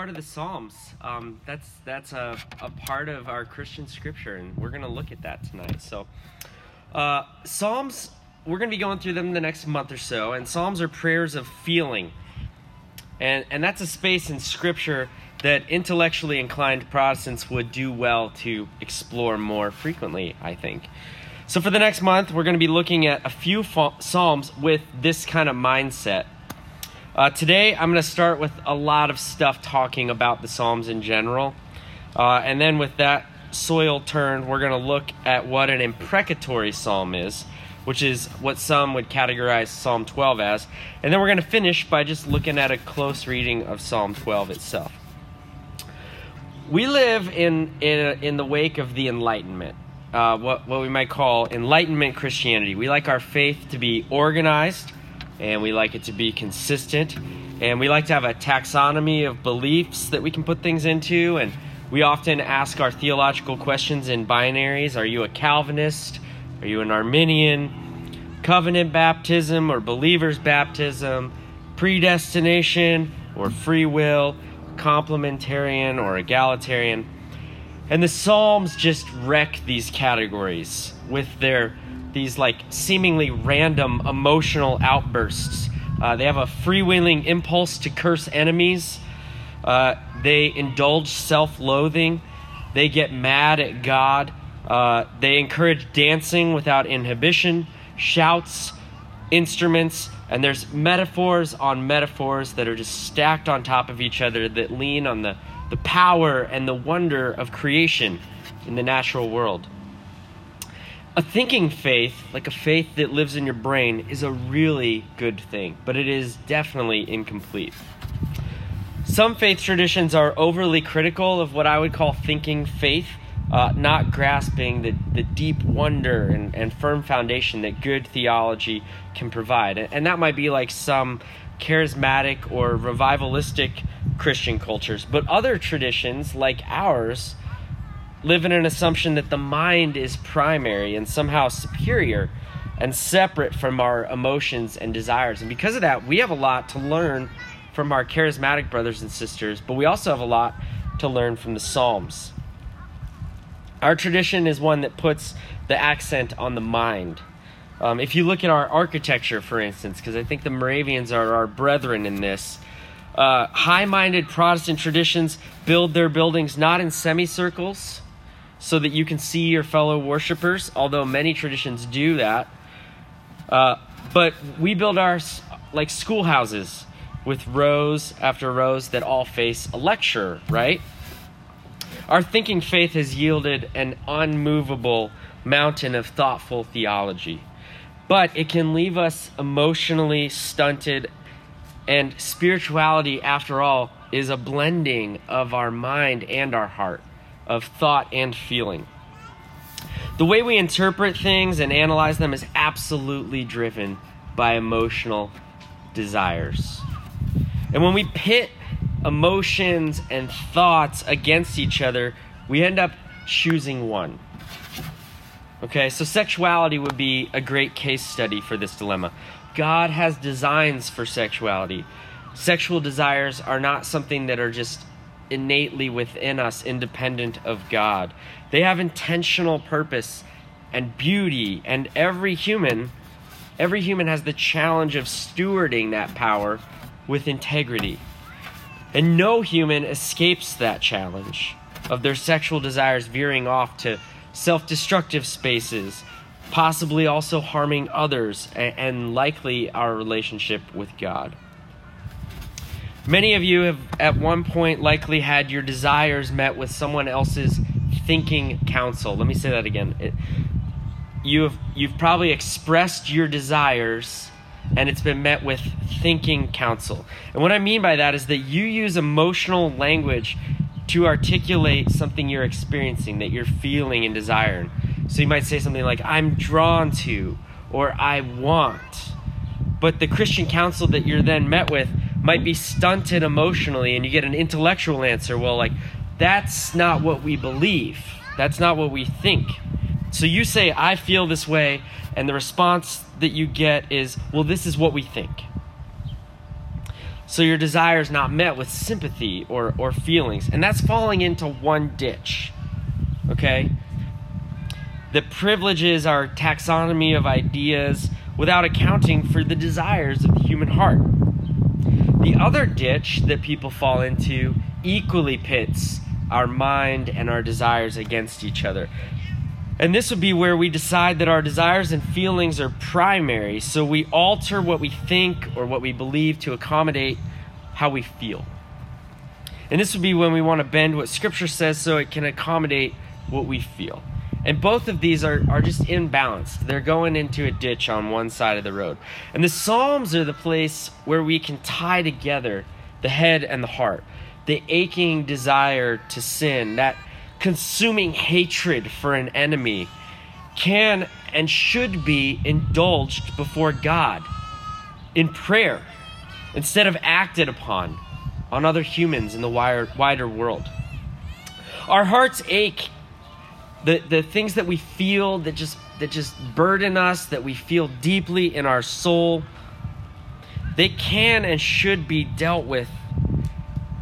Part of the Psalms. Um, that's that's a, a part of our Christian scripture, and we're going to look at that tonight. So, uh, Psalms, we're going to be going through them the next month or so, and Psalms are prayers of feeling. And, and that's a space in Scripture that intellectually inclined Protestants would do well to explore more frequently, I think. So, for the next month, we're going to be looking at a few fa- Psalms with this kind of mindset. Uh, today, I'm going to start with a lot of stuff talking about the Psalms in general. Uh, and then, with that soil turned, we're going to look at what an imprecatory psalm is, which is what some would categorize Psalm 12 as. And then we're going to finish by just looking at a close reading of Psalm 12 itself. We live in, in, in the wake of the Enlightenment uh, what, what we might call Enlightenment Christianity. We like our faith to be organized, and we like it to be consistent, and we like to have a taxonomy of beliefs that we can put things into, and we often ask our theological questions in binaries. Are you a Calvinist? Are you an Arminian? Covenant baptism or believer's baptism? Predestination or free will? Complementarian or egalitarian? And the Psalms just wreck these categories with their these like seemingly random emotional outbursts. Uh, they have a freewheeling impulse to curse enemies. Uh, they indulge self-loathing. They get mad at God. Uh, they encourage dancing without inhibition, shouts, instruments, and there's metaphors on metaphors that are just stacked on top of each other that lean on the the power and the wonder of creation in the natural world. A thinking faith, like a faith that lives in your brain, is a really good thing, but it is definitely incomplete. Some faith traditions are overly critical of what I would call thinking faith, uh, not grasping the, the deep wonder and, and firm foundation that good theology can provide. And that might be like some charismatic or revivalistic Christian cultures. But other traditions, like ours, live in an assumption that the mind is primary and somehow superior and separate from our emotions and desires. And because of that, we have a lot to learn from our charismatic brothers and sisters, but we also have a lot to learn from the Psalms. Our tradition is one that puts the accent on the mind. Um, if you look at our architecture, for instance, because I think the Moravians are our brethren in this, uh, high minded Protestant traditions build their buildings not in semicircles so that you can see your fellow worshippers, although many traditions do that. Uh, but we build ours like schoolhouses with rows after rows that all face a lecture, right? Our thinking faith has yielded an unmovable mountain of thoughtful theology but it can leave us emotionally stunted. And spirituality, after all, is a blending of our mind and our heart, of thought and feeling. The way we interpret things and analyze them is absolutely driven by emotional desires. And when we pit emotions and thoughts against each other, we end up choosing one. Okay, so sexuality would be a great case study for this dilemma. God has designs for sexuality. Sexual desires are not something that are just innately within us, independent of God. They have intentional purpose and beauty, and every human every human has the challenge of stewarding that power with integrity. And no human escapes that challenge of their sexual desires veering off to self destructive spaces, possibly also harming others and, and, likely our relationship with God. Many of you have at one point likely had your desires met with someone else's thinking counsel. Let me say that again. It, you have you've probably expressed your desires and it's been met with thinking counsel. And what I mean by that is that you use emotional language to articulate something you're experiencing, that you're feeling and desiring. So you might say something like, I'm drawn to, or I want. But the Christian counsel that you're then met with might be stunted emotionally, and you get an intellectual answer. Well, like, that's not what we believe, that's not what we think. So you say, I feel this way, and the response that you get is, well, this is what we think. So your desire is not met with sympathy or, or feelings. And that's falling into one ditch. Okay? That privileges our taxonomy of ideas without accounting for the desires of the human heart. The other ditch that people fall into equally pits our mind and our desires against each other. And this would be where we decide that our desires and feelings are primary, so we alter what we think or what we believe to accommodate how we feel. And this would be when we want to bend what Scripture says so it can accommodate what we feel. And both of these are, are just imbalanced. They're going into a ditch on one side of the road. And the Psalms are the place where we can tie together the head and the heart, the aching desire to sin, that consuming hatred for an enemy can and should be indulged before God in prayer instead of acted upon on other humans in the wider world. Our hearts ache. The, the things that we feel that just that just burden us, that we feel deeply in our soul, they can and should be dealt with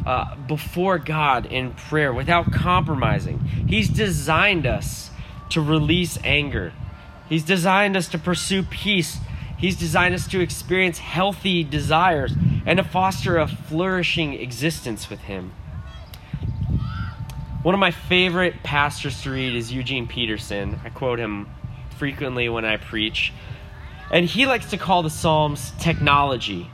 uh, before God in prayer without compromising. He's designed us to release anger, He's designed us to pursue peace. He's designed us to experience healthy desires and to foster a flourishing existence with Him. One of my favorite pastors to read is Eugene Peterson. I quote him frequently when I preach. And he likes to call the Psalms technology.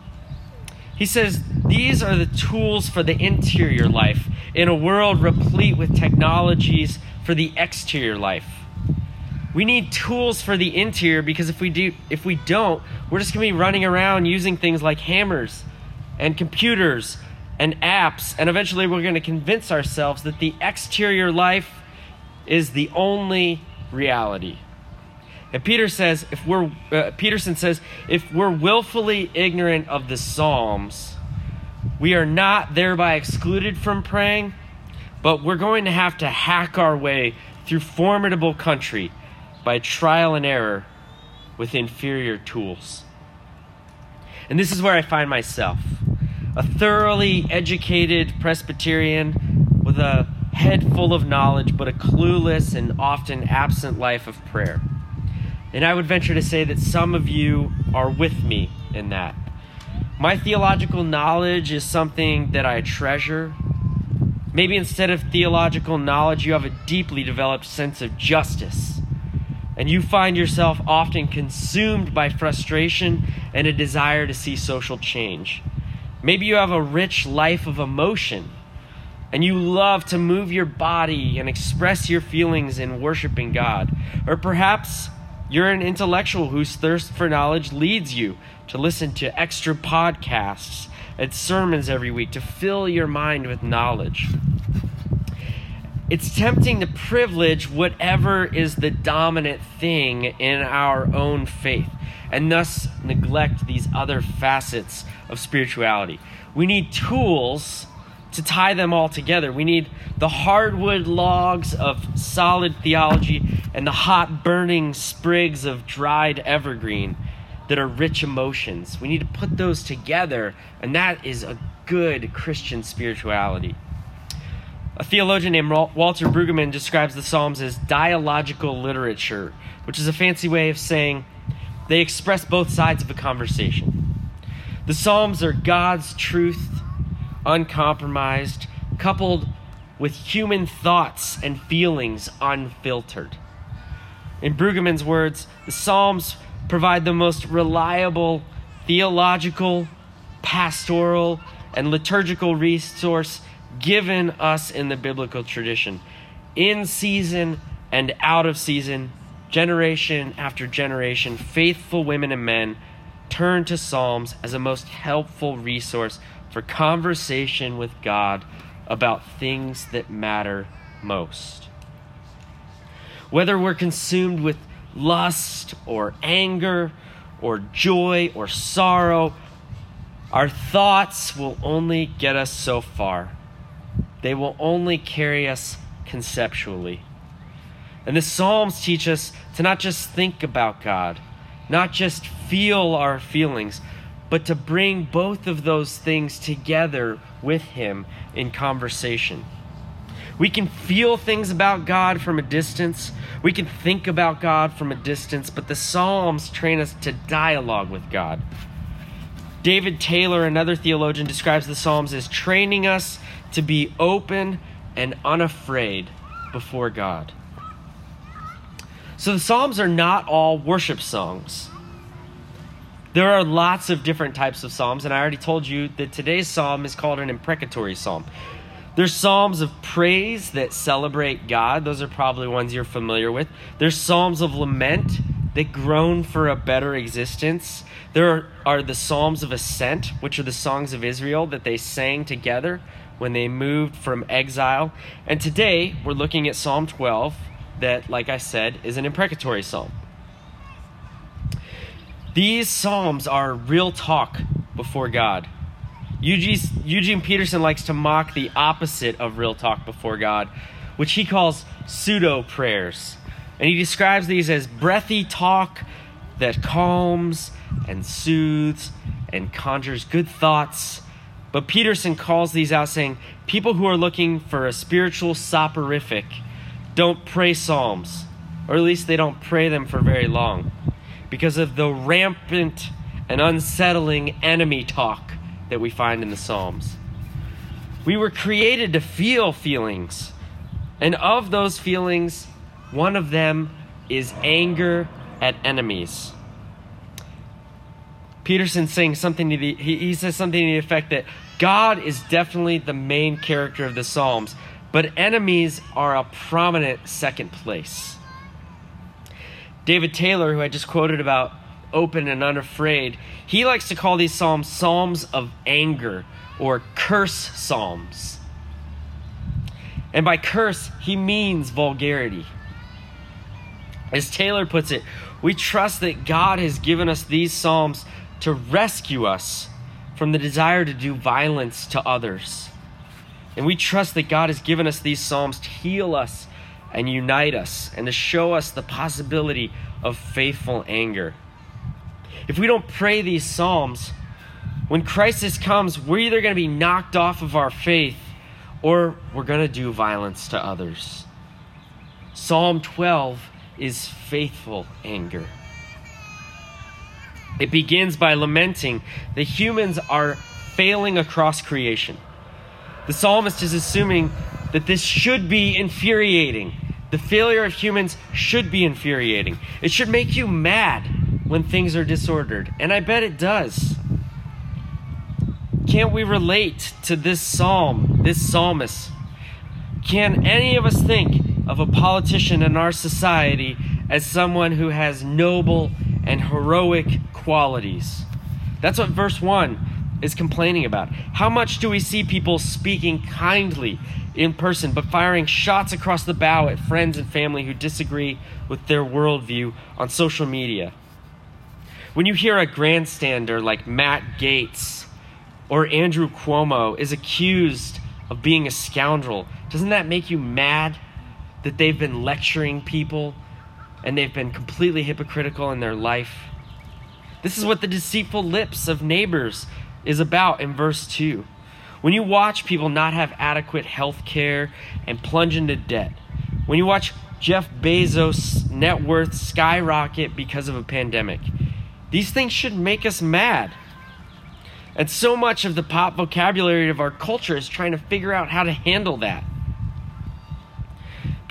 He says these are the tools for the interior life in a world replete with technologies for the exterior life. We need tools for the interior because if we do if we don't, we're just going to be running around using things like hammers and computers and apps and eventually we're going to convince ourselves that the exterior life is the only reality. And Peter says, if we're, uh, Peterson says, if we're willfully ignorant of the Psalms, we are not thereby excluded from praying, but we're going to have to hack our way through formidable country by trial and error with inferior tools. And this is where I find myself a thoroughly educated Presbyterian with a head full of knowledge, but a clueless and often absent life of prayer. And I would venture to say that some of you are with me in that. My theological knowledge is something that I treasure. Maybe instead of theological knowledge, you have a deeply developed sense of justice. And you find yourself often consumed by frustration and a desire to see social change. Maybe you have a rich life of emotion and you love to move your body and express your feelings in worshiping God. Or perhaps you're an intellectual whose thirst for knowledge leads you to listen to extra podcasts and sermons every week to fill your mind with knowledge. It's tempting to privilege whatever is the dominant thing in our own faith and thus neglect these other facets of spirituality. We need tools to tie them all together. We need the hardwood logs of solid theology and the hot burning sprigs of dried evergreen that are rich emotions. We need to put those together, and that is a good Christian spirituality. A theologian named Walter Brueggemann describes the Psalms as dialogical literature, which is a fancy way of saying they express both sides of a conversation. The Psalms are God's truth, uncompromised, coupled with human thoughts and feelings unfiltered. In Brueggemann's words, the Psalms provide the most reliable theological, pastoral, and liturgical resource given us in the biblical tradition. In season and out of season, generation after generation, faithful women and men turn to Psalms as a most helpful resource for conversation with God about things that matter most. Whether we're consumed with lust or anger or joy or sorrow, our thoughts will only get us so far. They will only carry us conceptually. And the Psalms teach us to not just think about God, not just feel our feelings, but to bring both of those things together with Him in conversation. We can feel things about God from a distance. We can think about God from a distance, but the Psalms train us to dialogue with God. David Taylor, another theologian, describes the Psalms as training us to be open and unafraid before God. So the Psalms are not all worship songs. There are lots of different types of Psalms, and I already told you that today's Psalm is called an imprecatory Psalm. There's psalms of praise that celebrate God. Those are probably ones you're familiar with. There's psalms of lament that groan for a better existence. There are, the psalms of ascent, which are the songs of Israel that they sang together when they moved from exile. And today we're looking at Psalm 12, that, like I said, is an imprecatory psalm. These psalms are real talk before God. Eugene Peterson likes to mock the opposite of real talk before God, which he calls pseudo prayers. And he describes these as breathy talk that calms and soothes and conjures good thoughts. But Peterson calls these out, saying, People who are looking for a spiritual soporific don't pray psalms, or at least they don't pray them for very long, because of the rampant and unsettling enemy talk that we find in the Psalms. We were created to feel feelings. And of those feelings, one of them is anger at enemies. Peterson saying something to the he, he says something to the effect that God is definitely the main character of the Psalms, but enemies are a prominent second place. David Taylor, who I just quoted about open and unafraid. He likes to call these psalms psalms of anger or curse psalms. And by curse, he means vulgarity. As Taylor puts it, we trust that God has given us these psalms to rescue us from the desire to do violence to others. And we trust that God has given us these psalms to heal us and unite us and to show us the possibility of faithful anger if we don't pray these Psalms, when crisis comes, we're either going to be knocked off of our faith or we're going to do violence to others. Psalm 12 is faithful anger. It begins by lamenting that humans are failing across creation. The psalmist is assuming that this should be infuriating. The failure of humans should be infuriating. It should make you mad when things are disordered. And I bet it does. Can't we relate to this psalm, this psalmist? Can any of us think of a politician in our society as someone who has noble and heroic qualities? That's what verse 1 is complaining about. How much do we see people speaking kindly in person, but firing shots across the bow at friends and family who disagree with their worldview on social media? When you hear a grandstander like Matt Gaetz or Andrew Cuomo is accused of being a scoundrel, doesn't that make you mad that they've been lecturing people and they've been completely hypocritical in their life? This is what the deceitful lips of neighbors is about in verse 2. When you watch people not have adequate health care and plunge into debt, when you watch Jeff Bezos' net worth skyrocket because of a pandemic, These things should make us mad. And so much of the pop vocabulary of our culture is trying to figure out how to handle that.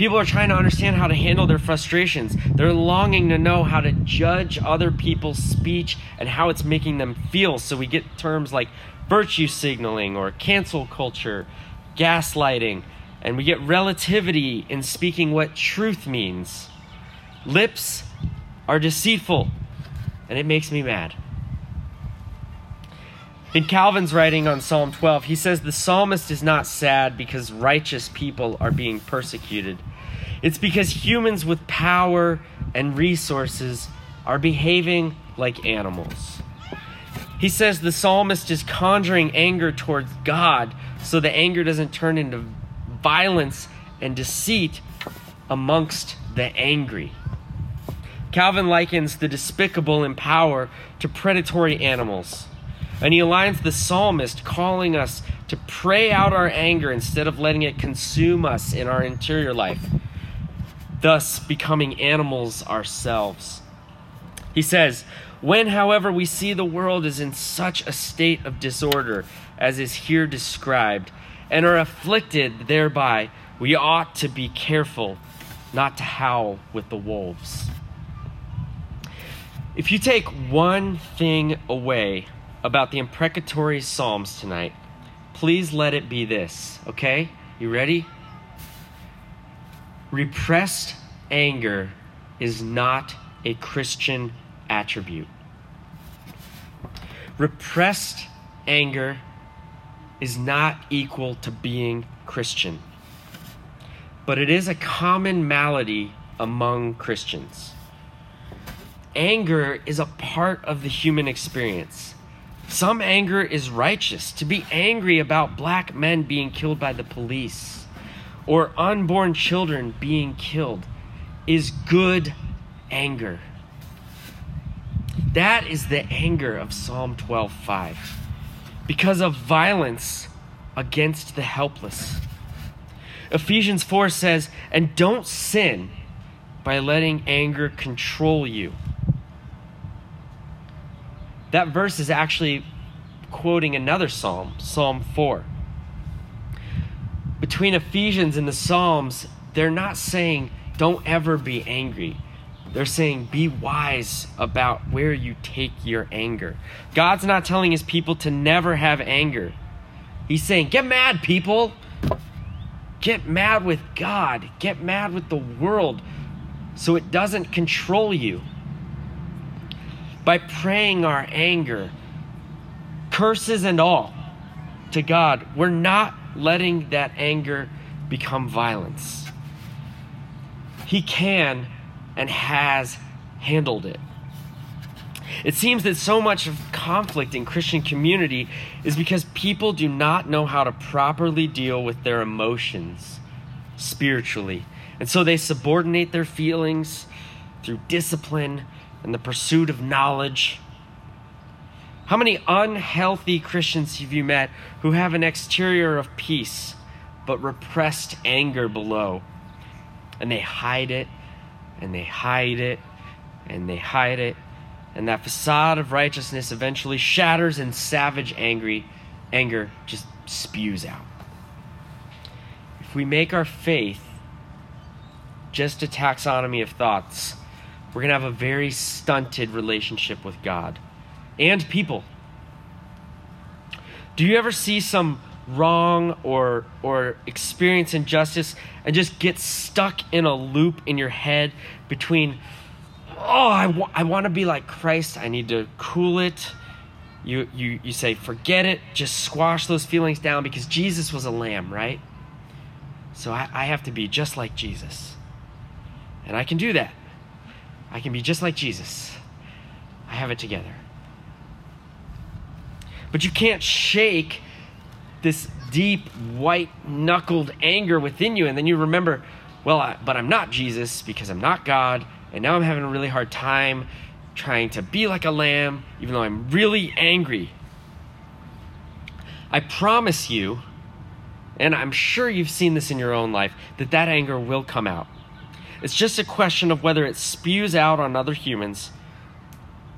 People are trying to understand how to handle their frustrations. They're longing to know how to judge other people's speech and how it's making them feel. So we get terms like virtue signaling or cancel culture, gaslighting, and we get relativity in speaking what truth means. Lips are deceitful, and it makes me mad. In Calvin's writing on Psalm 12, he says the psalmist is not sad because righteous people are being persecuted. It's because humans with power and resources are behaving like animals. He says the psalmist is conjuring anger towards God so the anger doesn't turn into violence and deceit amongst the angry. Calvin likens the despicable in power to predatory animals. And he aligns the psalmist calling us to pray out our anger instead of letting it consume us in our interior life, thus becoming animals ourselves. He says, When, however, we see the world is in such a state of disorder as is here described, and are afflicted thereby, we ought to be careful not to howl with the wolves. If you take one thing away about the imprecatory Psalms tonight, please let it be this, okay? You ready? Repressed anger is not a Christian attribute. Repressed anger is not equal to being Christian, but it is a common malady among Christians. Anger is a part of the human experience. Some anger is righteous. To be angry about black men being killed by the police or unborn children being killed is good anger. That is the anger of Psalm 12:5. Because of violence against the helpless. Ephesians 4 says, "And don't sin by letting anger control you." That verse is actually quoting another psalm, Psalm 4. Between Ephesians and the Psalms, they're not saying don't ever be angry. They're saying be wise about where you take your anger. God's not telling his people to never have anger. He's saying, get mad, people. Get mad with God. Get mad with the world so it doesn't control you by praying our anger, curses and all, to God, we're not letting that anger become violence. He can and has handled it. It seems that so much of conflict in Christian community is because people do not know how to properly deal with their emotions spiritually. And so they subordinate their feelings through discipline and the pursuit of knowledge. How many unhealthy Christians have you met who have an exterior of peace but repressed anger below? And they hide it, and they hide it, and they hide it, and that facade of righteousness eventually shatters and savage angry anger just spews out. If we make our faith just a taxonomy of thoughts, we're going to have a very stunted relationship with God and people. Do you ever see some wrong or or experience injustice and just get stuck in a loop in your head between oh I, I want to be like Christ I need to cool it you you you say forget it just squash those feelings down because Jesus was a lamb right so I, I have to be just like Jesus and I can do that I can be just like Jesus. I have it together. But you can't shake this deep, white knuckled anger within you, and then you remember, well, I, but I'm not Jesus because I'm not God, and now I'm having a really hard time trying to be like a lamb, even though I'm really angry. I promise you, and I'm sure you've seen this in your own life, that that anger will come out. It's just a question of whether it spews out on other humans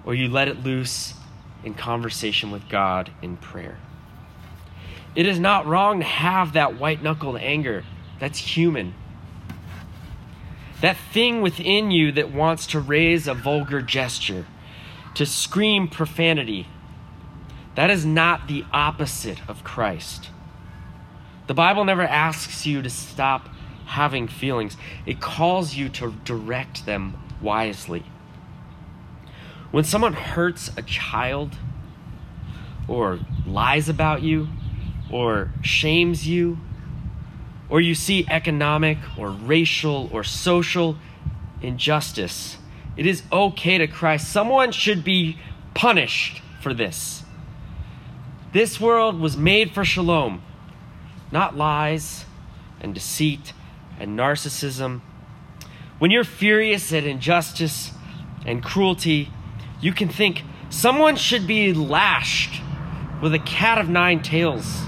or you let it loose in conversation with God in prayer. It is not wrong to have that white knuckled anger. That's human. That thing within you that wants to raise a vulgar gesture, to scream profanity, that is not the opposite of Christ. The Bible never asks you to stop having feelings, it calls you to direct them wisely. When someone hurts a child, or lies about you, or shames you, or you see economic or racial or social injustice, it is okay to cry. Someone should be punished for this. This world was made for shalom, not lies and deceit and narcissism. When you're furious at injustice and cruelty, you can think someone should be lashed with a cat of nine tails.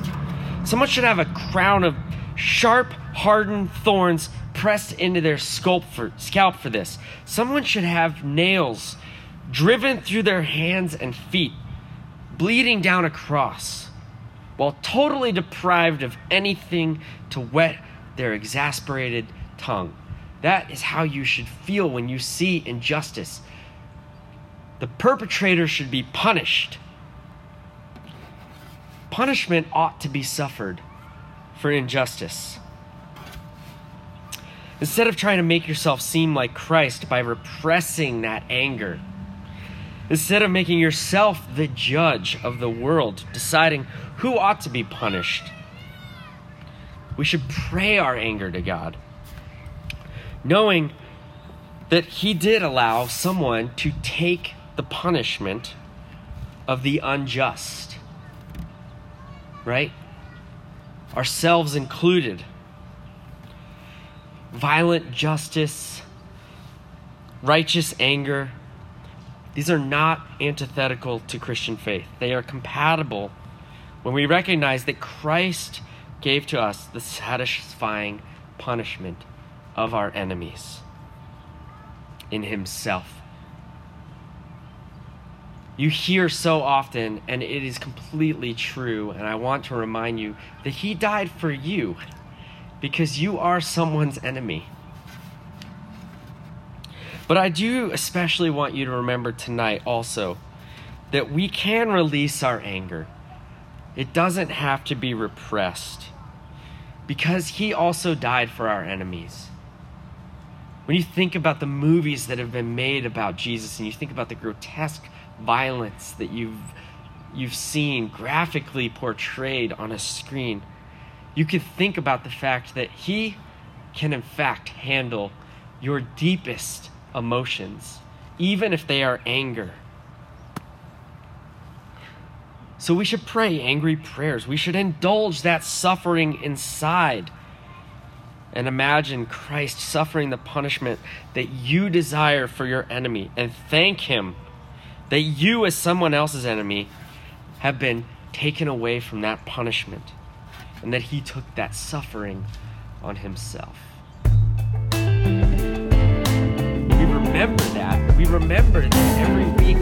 Someone should have a crown of sharp, hardened thorns pressed into their scalp for, this. Someone should have nails driven through their hands and feet, bleeding down a cross, while totally deprived of anything to wet their exasperated tongue. That is how you should feel when you see injustice. The perpetrator should be punished. Punishment ought to be suffered for injustice. Instead of trying to make yourself seem like Christ by repressing that anger, instead of making yourself the judge of the world, deciding who ought to be punished, we should pray our anger to God, knowing that He did allow someone to take the punishment of the unjust. Right? ourselves included. Violent justice, righteous anger, these are not antithetical to Christian faith. They are compatible when we recognize that Christ gave to us the satisfying punishment of our enemies in Himself you hear so often, and it is completely true. And I want to remind you that He died for you because you are someone's enemy. But I do especially want you to remember tonight also that we can release our anger. It doesn't have to be repressed because He also died for our enemies. When you think about the movies that have been made about Jesus and you think about the grotesque violence that you've you've seen graphically portrayed on a screen, you could think about the fact that he can in fact handle your deepest emotions, even if they are anger. So we should pray angry prayers. We should indulge that suffering inside and imagine Christ suffering the punishment that you desire for your enemy and thank Him that you, as someone else's enemy, have been taken away from that punishment, and that He took that suffering on Himself. We remember that. We remember that every week